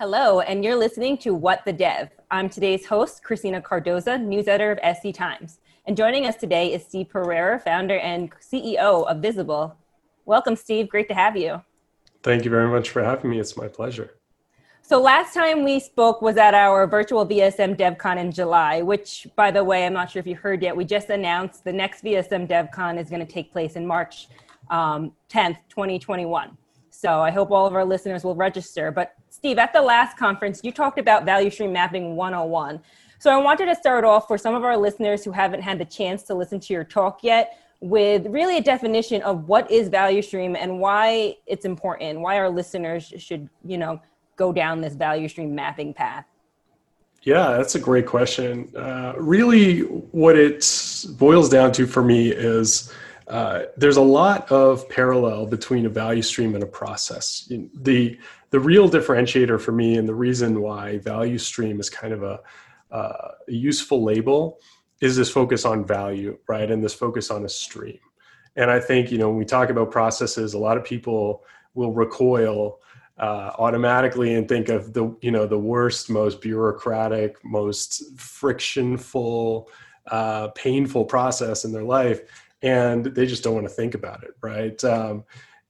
Hello, and you're listening to What the Dev. I'm today's host, Christina Cardoza, news editor of SD Times. And joining us today is Steve Pereira, founder and CEO of Visible. Welcome, Steve. Great to have you. Thank you very much for having me. It's my pleasure. So, last time we spoke was at our virtual VSM DevCon in July, which, by the way, I'm not sure if you heard yet, we just announced the next VSM DevCon is going to take place in March um, 10th, 2021. So, I hope all of our listeners will register. But Steve, at the last conference, you talked about value stream mapping 101. So I wanted to start off for some of our listeners who haven't had the chance to listen to your talk yet with really a definition of what is value stream and why it's important, why our listeners should, you know, go down this value stream mapping path. Yeah, that's a great question. Uh, really, what it boils down to for me is uh, there's a lot of parallel between a value stream and a process. The the real differentiator for me and the reason why value stream is kind of a, uh, a useful label is this focus on value, right? And this focus on a stream. And I think you know when we talk about processes, a lot of people will recoil uh, automatically and think of the you know the worst, most bureaucratic, most frictionful, uh, painful process in their life and they just don't want to think about it, right? Um,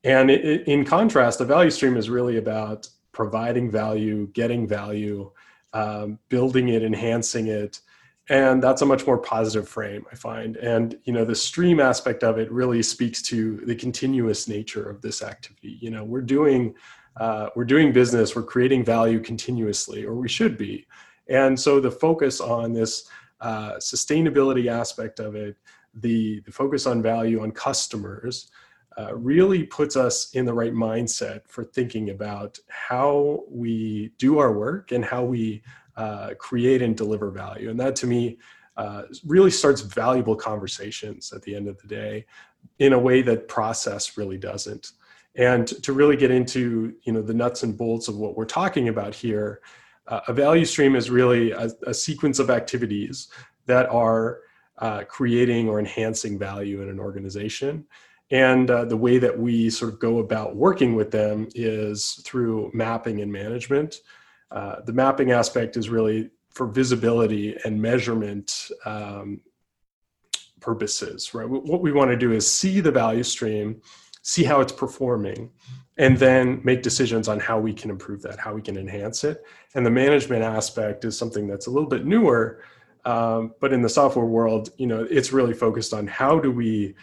and it, in contrast, a value stream is really about providing value, getting value, um, building it, enhancing it, and that's a much more positive frame, I find. And you know, the stream aspect of it really speaks to the continuous nature of this activity. You know, we're doing uh, we're doing business, we're creating value continuously, or we should be. And so the focus on this uh, sustainability aspect of it the, the focus on value on customers uh, really puts us in the right mindset for thinking about how we do our work and how we uh, create and deliver value. And that to me uh, really starts valuable conversations at the end of the day in a way that process really doesn't. And to really get into you know the nuts and bolts of what we're talking about here, uh, a value stream is really a, a sequence of activities that are uh, creating or enhancing value in an organization. And uh, the way that we sort of go about working with them is through mapping and management. Uh, the mapping aspect is really for visibility and measurement um, purposes, right? What we want to do is see the value stream, see how it's performing, and then make decisions on how we can improve that, how we can enhance it. And the management aspect is something that's a little bit newer um, but in the software world, you know, it's really focused on how do we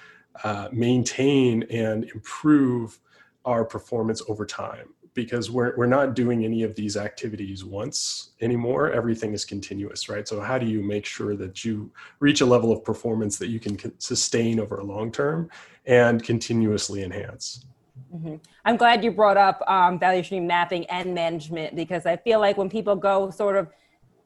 uh, maintain and improve our performance over time. Because we're, we're not doing any of these activities once anymore. Everything is continuous right? So how do you make sure that you reach a level of performance that you can sustain over a long term and continuously enhance? Mm-hmm. i'm glad you brought up um, value stream mapping and management because i feel like when people go sort of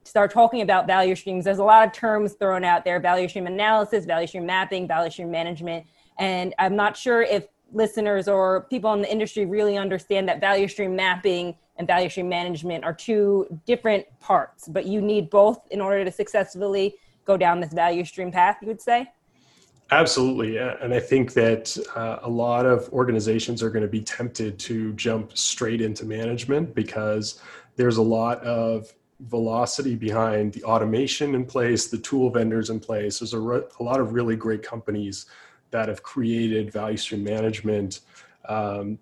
start talking about value streams, there's a lot of terms thrown out there value stream analysis, value stream mapping, value stream management. And I'm not sure if listeners or people in the industry really understand that value stream mapping and value stream management are two different parts, but you need both in order to successfully go down this value stream path, you would say? Absolutely. And I think that uh, a lot of organizations are going to be tempted to jump straight into management because there's a lot of velocity behind the automation in place, the tool vendors in place. There's a, re- a lot of really great companies that have created value stream management um,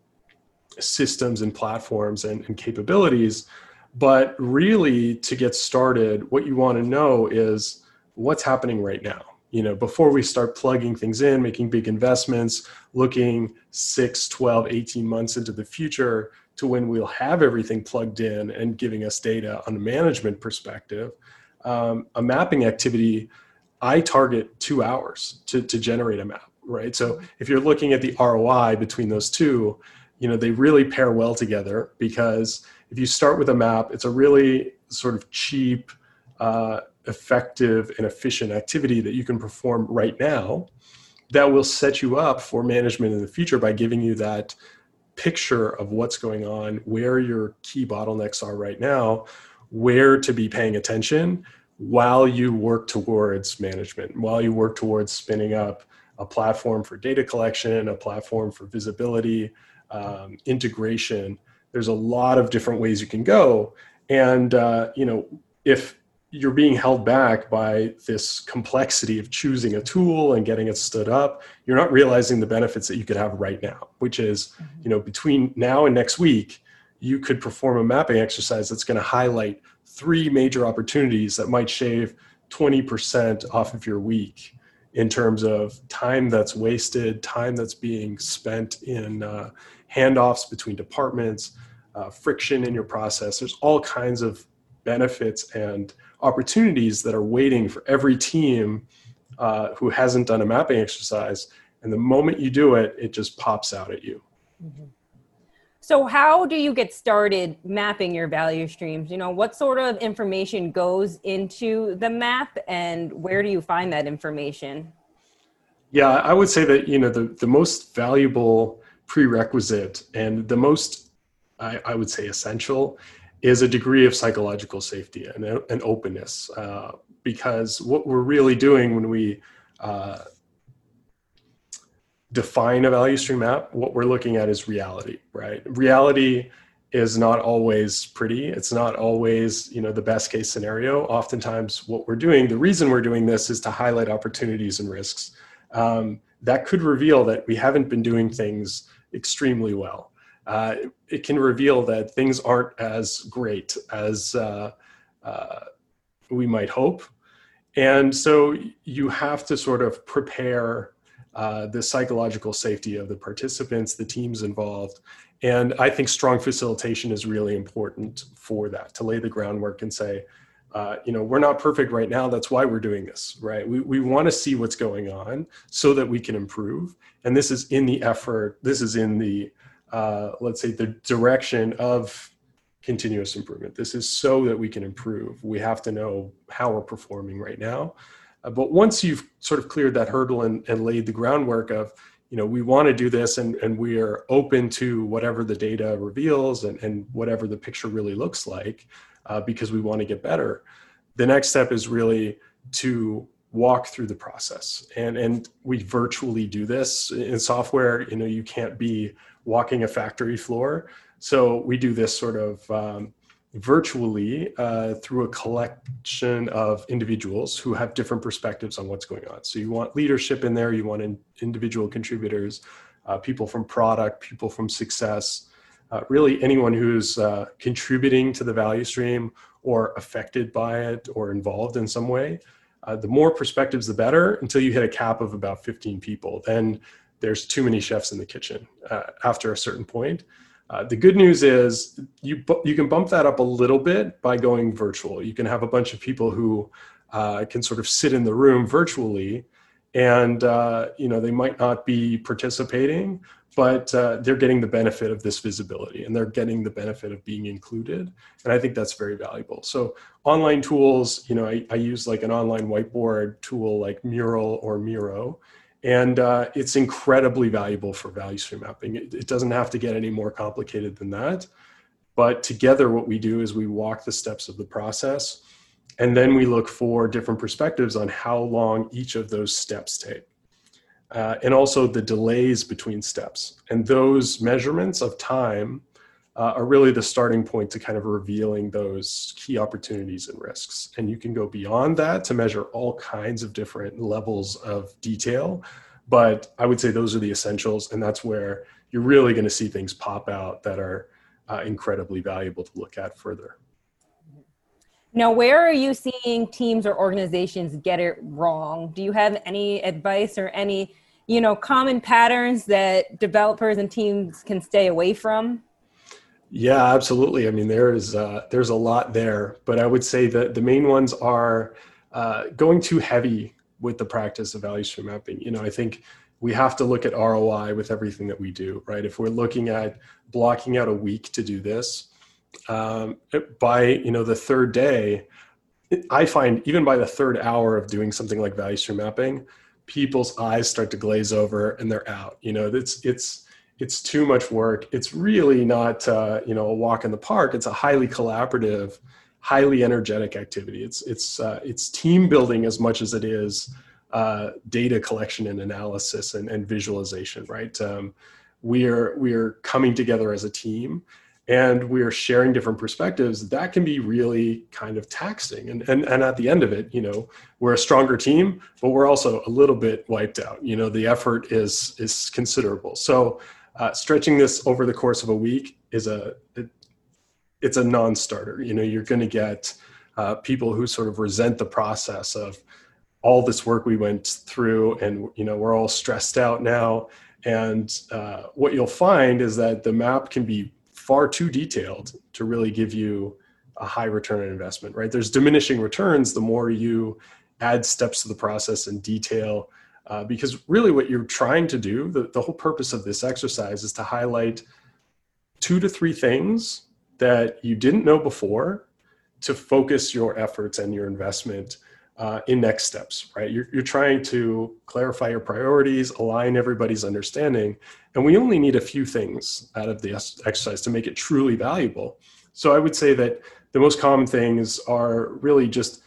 systems and platforms and, and capabilities. But really, to get started, what you want to know is what's happening right now. You know, before we start plugging things in, making big investments, looking 6, 12, 18 months into the future, to when we'll have everything plugged in and giving us data on a management perspective. Um, a mapping activity, I target two hours to, to generate a map, right? So if you're looking at the ROI between those two, you know, they really pair well together because if you start with a map, it's a really sort of cheap, uh, effective, and efficient activity that you can perform right now that will set you up for management in the future by giving you that picture of what's going on, where your key bottlenecks are right now, where to be paying attention while you work towards management, while you work towards spinning up a platform for data collection, a platform for visibility, um, integration. There's a lot of different ways you can go. And uh, you know if you're being held back by this complexity of choosing a tool and getting it stood up you're not realizing the benefits that you could have right now which is you know between now and next week you could perform a mapping exercise that's going to highlight three major opportunities that might shave 20% off of your week in terms of time that's wasted, time that's being spent in uh, handoffs between departments, uh, friction in your process. There's all kinds of benefits and opportunities that are waiting for every team uh, who hasn't done a mapping exercise. And the moment you do it, it just pops out at you. Mm-hmm. So, how do you get started mapping your value streams? You know, what sort of information goes into the map and where do you find that information? Yeah, I would say that, you know, the, the most valuable prerequisite and the most, I, I would say, essential is a degree of psychological safety and, and openness. Uh, because what we're really doing when we uh, define a value stream map, what we're looking at is reality, right? Reality is not always pretty. It's not always, you know, the best case scenario. Oftentimes what we're doing, the reason we're doing this is to highlight opportunities and risks. Um, that could reveal that we haven't been doing things extremely well. Uh, it can reveal that things aren't as great as uh, uh, we might hope. And so you have to sort of prepare uh, the psychological safety of the participants, the teams involved. And I think strong facilitation is really important for that to lay the groundwork and say, uh, you know, we're not perfect right now. That's why we're doing this, right? We, we want to see what's going on so that we can improve. And this is in the effort, this is in the, uh, let's say, the direction of continuous improvement. This is so that we can improve. We have to know how we're performing right now. Uh, but once you've sort of cleared that hurdle and, and laid the groundwork of, you know, we want to do this and, and we are open to whatever the data reveals and, and whatever the picture really looks like uh, because we want to get better. The next step is really to walk through the process and and we virtually do this in software you know you can't be walking a factory floor so we do this sort of um, virtually uh, through a collection of individuals who have different perspectives on what's going on. So you want leadership in there, you want in, individual contributors, uh, people from product, people from success, uh, really anyone who's uh, contributing to the value stream or affected by it or involved in some way. Uh, the more perspectives, the better until you hit a cap of about 15 people. Then there's too many chefs in the kitchen uh, after a certain point. Uh, the good news is you you can bump that up a little bit by going virtual. You can have a bunch of people who uh, can sort of sit in the room virtually, and uh, you know they might not be participating, but uh, they're getting the benefit of this visibility and they're getting the benefit of being included. And I think that's very valuable. So online tools, you know, I, I use like an online whiteboard tool like Mural or Miro and uh, it's incredibly valuable for value stream mapping. It, it, doesn't have to get any more complicated than that. But together, what we do is we walk the steps of the process, and then we look for different perspectives on how long each of those steps take. Uh, and also the delays between steps. And those measurements of time uh, are really the starting point to kind of revealing those key opportunities and risks. And you can go beyond that to measure all kinds of different levels of detail. But I would say those are the essentials. And that's where you're really going to see things pop out that are uh, incredibly valuable to look at further. Now, where are you seeing teams or organizations get it wrong? Do you have any advice or any, you know, common patterns that developers and teams can stay away from? Yeah, absolutely. I mean, there is uh, there's a lot there, but I would say that the main ones are uh, going too heavy with the practice of value stream mapping. You know, I think we have to look at ROI with everything that we do, right? If we're looking at blocking out a week to do this, um, by you know the third day, I find even by the third hour of doing something like value stream mapping, people's eyes start to glaze over and they're out. You know, it's it's it's too much work. It's really not, uh, you know, a walk in the park. It's a highly collaborative, highly energetic activity. It's it's uh, it's team building as much as it is uh, data collection and analysis and, and visualization. Right? Um, we are we are coming together as a team, and we're sharing different perspectives, that can be really kind of taxing. And, and, and at the end of it, you know, we're a stronger team, but we're also a little bit wiped out. You know, the effort is, is considerable. So uh, stretching this over the course of a week is a, it, it's a non-starter. You know, you're going to get uh, people who sort of resent the process of all this work we went through and, you know, we're all stressed out now. And uh, what you'll find is that the map can be far too detailed to really give you a high return on investment, right? There's diminishing returns the more you add steps to the process and detail. Uh, because really, what you're trying to do, the, the whole purpose of this exercise is to highlight two to three things that you didn't know before to focus your efforts and your investment uh, in next steps, right? You're, you're trying to clarify your priorities, align everybody's understanding, and we only need a few things out of the exercise to make it truly valuable. So I would say that the most common things are really just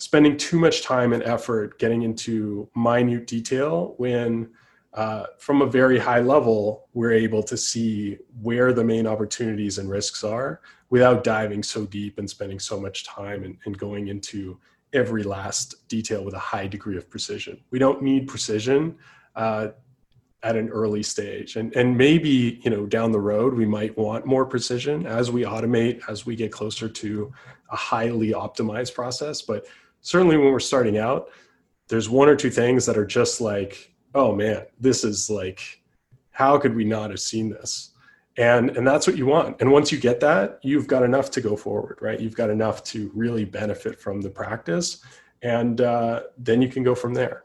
spending too much time and effort getting into minute detail when uh, from a very high level, we're able to see where the main opportunities and risks are without diving so deep and spending so much time and, and going into every last detail with a high degree of precision. We don't need precision uh, at an early stage, and and maybe you know down the road we might want more precision as we automate, as we get closer to a highly optimized process. But certainly when we're starting out, there's one or two things that are just like, oh man, this is like, how could we not have seen this? and and that's what you want. And once you get that you've got enough to go forward right? You've got enough to really benefit from the practice and uh, then you can go from there.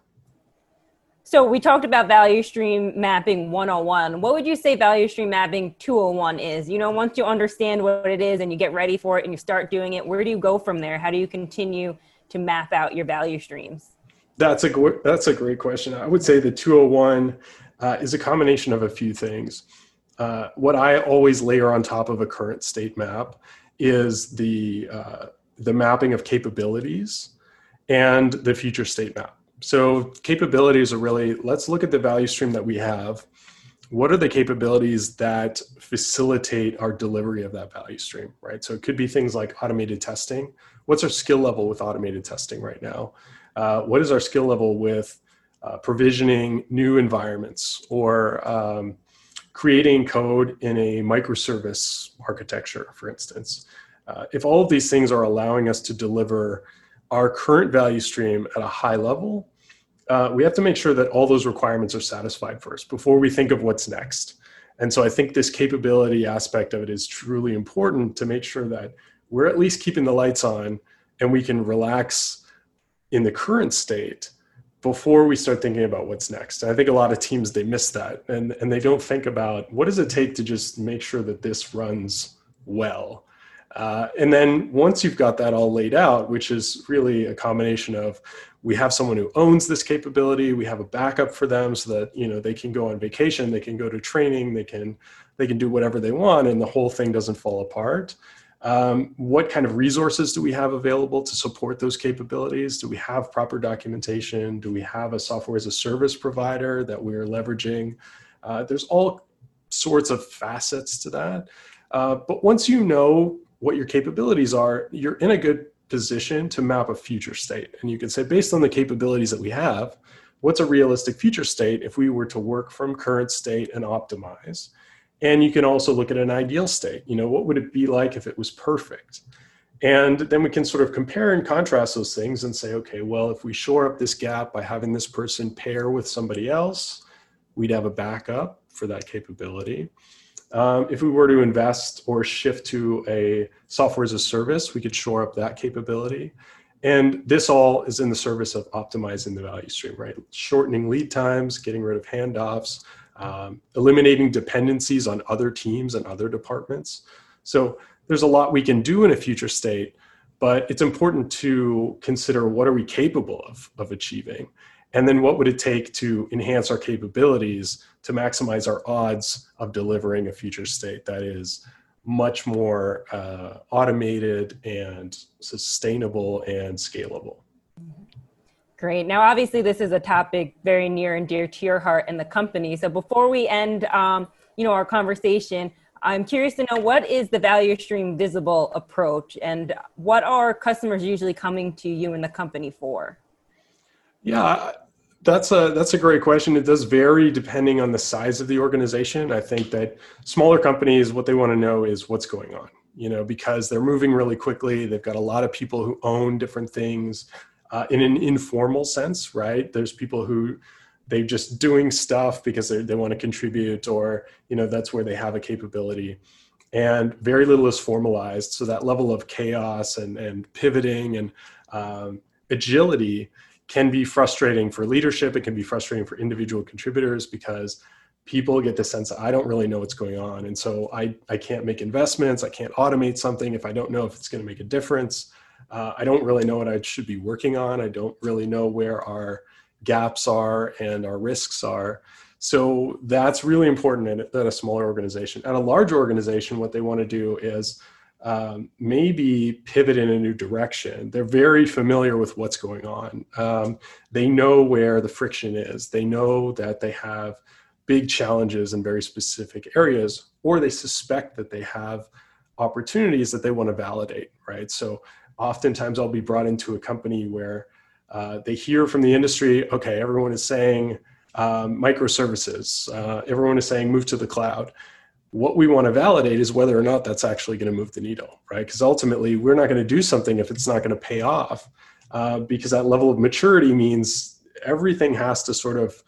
So we talked about value stream mapping 101 what would you say value stream mapping 201 is? You know once you understand what it is and you get ready for it and you start doing it where do you go from there? How do you continue to map out your value streams that's a that's a great question i would say the 201 uh, is a combination of a few things uh, what I always layer on top of a current state map is the uh, the mapping of capabilities and the future state map. So capabilities are really let's look at the value stream that we have. What are the capabilities that facilitate our delivery of that value stream, right? So it could be things like automated testing. What's our skill level with automated testing right now? Uh, what is our skill level with uh, provisioning new environments or um, creating code in a microservice architecture, for instance. Uh, if all of these things are allowing us to deliver our current value stream at a high level, uh, we have to make sure that all those requirements are satisfied first before we think of what's next. And so I think this capability aspect of it is truly important to make sure that we're at least keeping the lights on and we can relax in the current state before we start thinking about what's next. And I think a lot of teams they miss that and and they don't think about what does it take to just make sure that this runs well. Uh, and then once you've got that all laid out, which is really a combination of we have someone who owns this capability, we have a backup for them so that you know they can go on vacation, they can go to training, they can they can do whatever they want, and the whole thing doesn't fall apart. Um, what kind of resources do we have available to support those capabilities? Do we have proper documentation? Do we have a software as a service provider that we're leveraging? Uh, there's all sorts of facets to that. Uh, but once you know what your capabilities are, you're in a good position to map a future state. And you can say, based on the capabilities that we have, what's a realistic future state if we were to work from current state and optimize? And you can also look at an ideal state. You know, what would it be like if it was perfect? And then we can sort of compare and contrast those things and say, okay, well, if we shore up this gap by having this person pair with somebody else, we'd have a backup for that capability. Um, if we were to invest or shift to a software as a service, we could shore up that capability. And this all is in the service of optimizing the value stream, right? Shortening lead times, getting rid of handoffs, um, eliminating dependencies on other teams and other departments. So there's a lot we can do in a future state, but it's important to consider what are we capable of, of achieving? And then what would it take to enhance our capabilities to maximize our odds of delivering a future state that is much more uh, automated and sustainable and scalable? Great. Now, obviously, this is a topic very near and dear to your heart and the company. So, before we end, um, you know, our conversation, I'm curious to know what is the value stream visible approach and what are customers usually coming to you and the company for? Yeah, that's a that's a great question. It does vary depending on the size of the organization. I think that smaller companies what they want to know is what's going on, you know, because they're moving really quickly. They've got a lot of people who own different things uh, in an informal sense, right? There's people who they're just doing stuff because they, want to contribute or you know that's where they have a capability. And very little is formalized. So that level of chaos and, and pivoting and um, agility can be frustrating for leadership. It can be frustrating for individual contributors because people get the sense i don't really know what's going on. And so i, I can't make investments. I can't automate something if i don't know if it's going to make a difference uh, i don't really know what i should be working on i don't really know where our gaps are and our risks are. So that's really important in, at a smaller organization. At a large organization, what they want to do is um, maybe pivot in a new direction. They're very familiar with what's going on. Um, they know where the friction is. They know that they have big challenges in very specific areas, or they suspect that they have opportunities that they want to validate, right? So oftentimes I'll be brought into a company where uh, they hear from the industry, okay, everyone is saying um, microservices, uh, everyone is saying move to the cloud. What we want to validate is whether or not that's actually going to move the needle, right? Because ultimately, we're not going to do something if it's not going to pay off, uh, because that level of maturity means everything has to sort of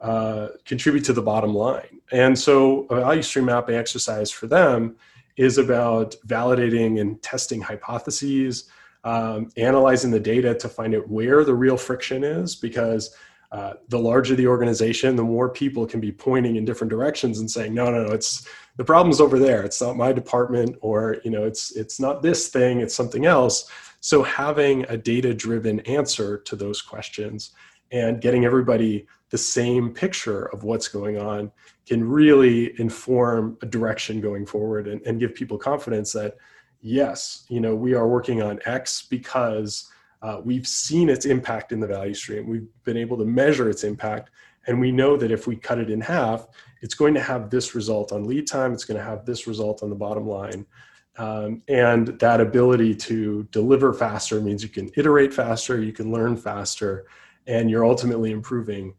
uh, contribute to the bottom line. And so, a value stream mapping exercise for them is about validating and testing hypotheses, um, analyzing the data to find out where the real friction is because uh, the larger the organization, the more people can be pointing in different directions and saying, no, no, no, it's the problem's over there. It's not my department, or you know, it's it's not this thing, it's something else. So having a data-driven answer to those questions and getting everybody the same picture of what's going on can really inform a direction going forward and, and give people confidence that yes, you know, we are working on X because uh, we've seen its impact in the value stream. We've been able to measure its impact. And we know that if we cut it in half, it's going to have this result on lead time, it's going to have this result on the bottom line. Um, and that ability to deliver faster means you can iterate faster, you can learn faster, and you're ultimately improving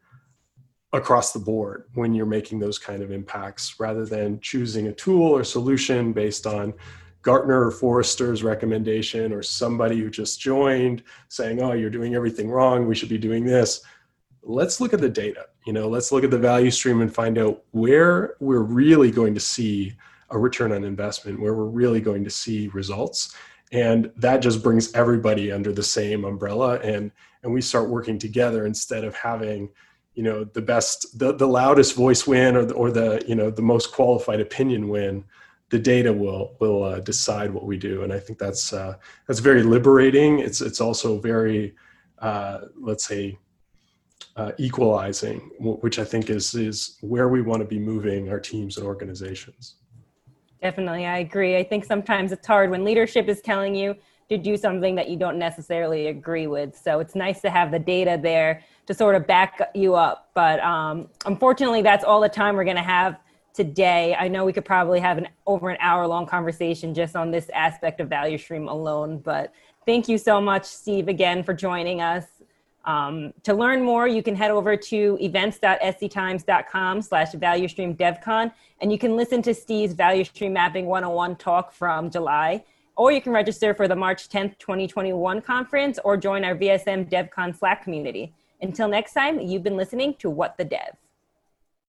across the board when you're making those kind of impacts rather than choosing a tool or solution based on Gartner or Forrester's recommendation or somebody who just joined saying, oh, you're doing everything wrong, we should be doing this. Let's look at the data. You know, let's look at the value stream and find out where we're really going to see a return on investment, where we're really going to see results. And that just brings everybody under the same umbrella and and we start working together instead of having you know the best the, the loudest voice win or the, or the you know the most qualified opinion win the data will will uh, decide what we do, and I think that's uh, that's very liberating. It's it's also very uh, let's say uh, equalizing, which I think is is where we want to be moving our teams and organizations. Definitely, I agree. I think sometimes it's hard when leadership is telling you to do something that you don't necessarily agree with. So it's nice to have the data there to sort of back you up. But um, unfortunately, that's all the time we're going to have today. I know we could probably have an over an hour long conversation just on this aspect of value stream alone, but thank you so much, Steve, again for joining us. Um, to learn more, you can head over to events.sdtimes.com slash value stream devcon, and you can listen to Steve's value stream mapping 101 talk from July, or you can register for the March 10th, 2021 conference or join our VSM DevCon Slack community. Until next time, you've been listening to What the Dev.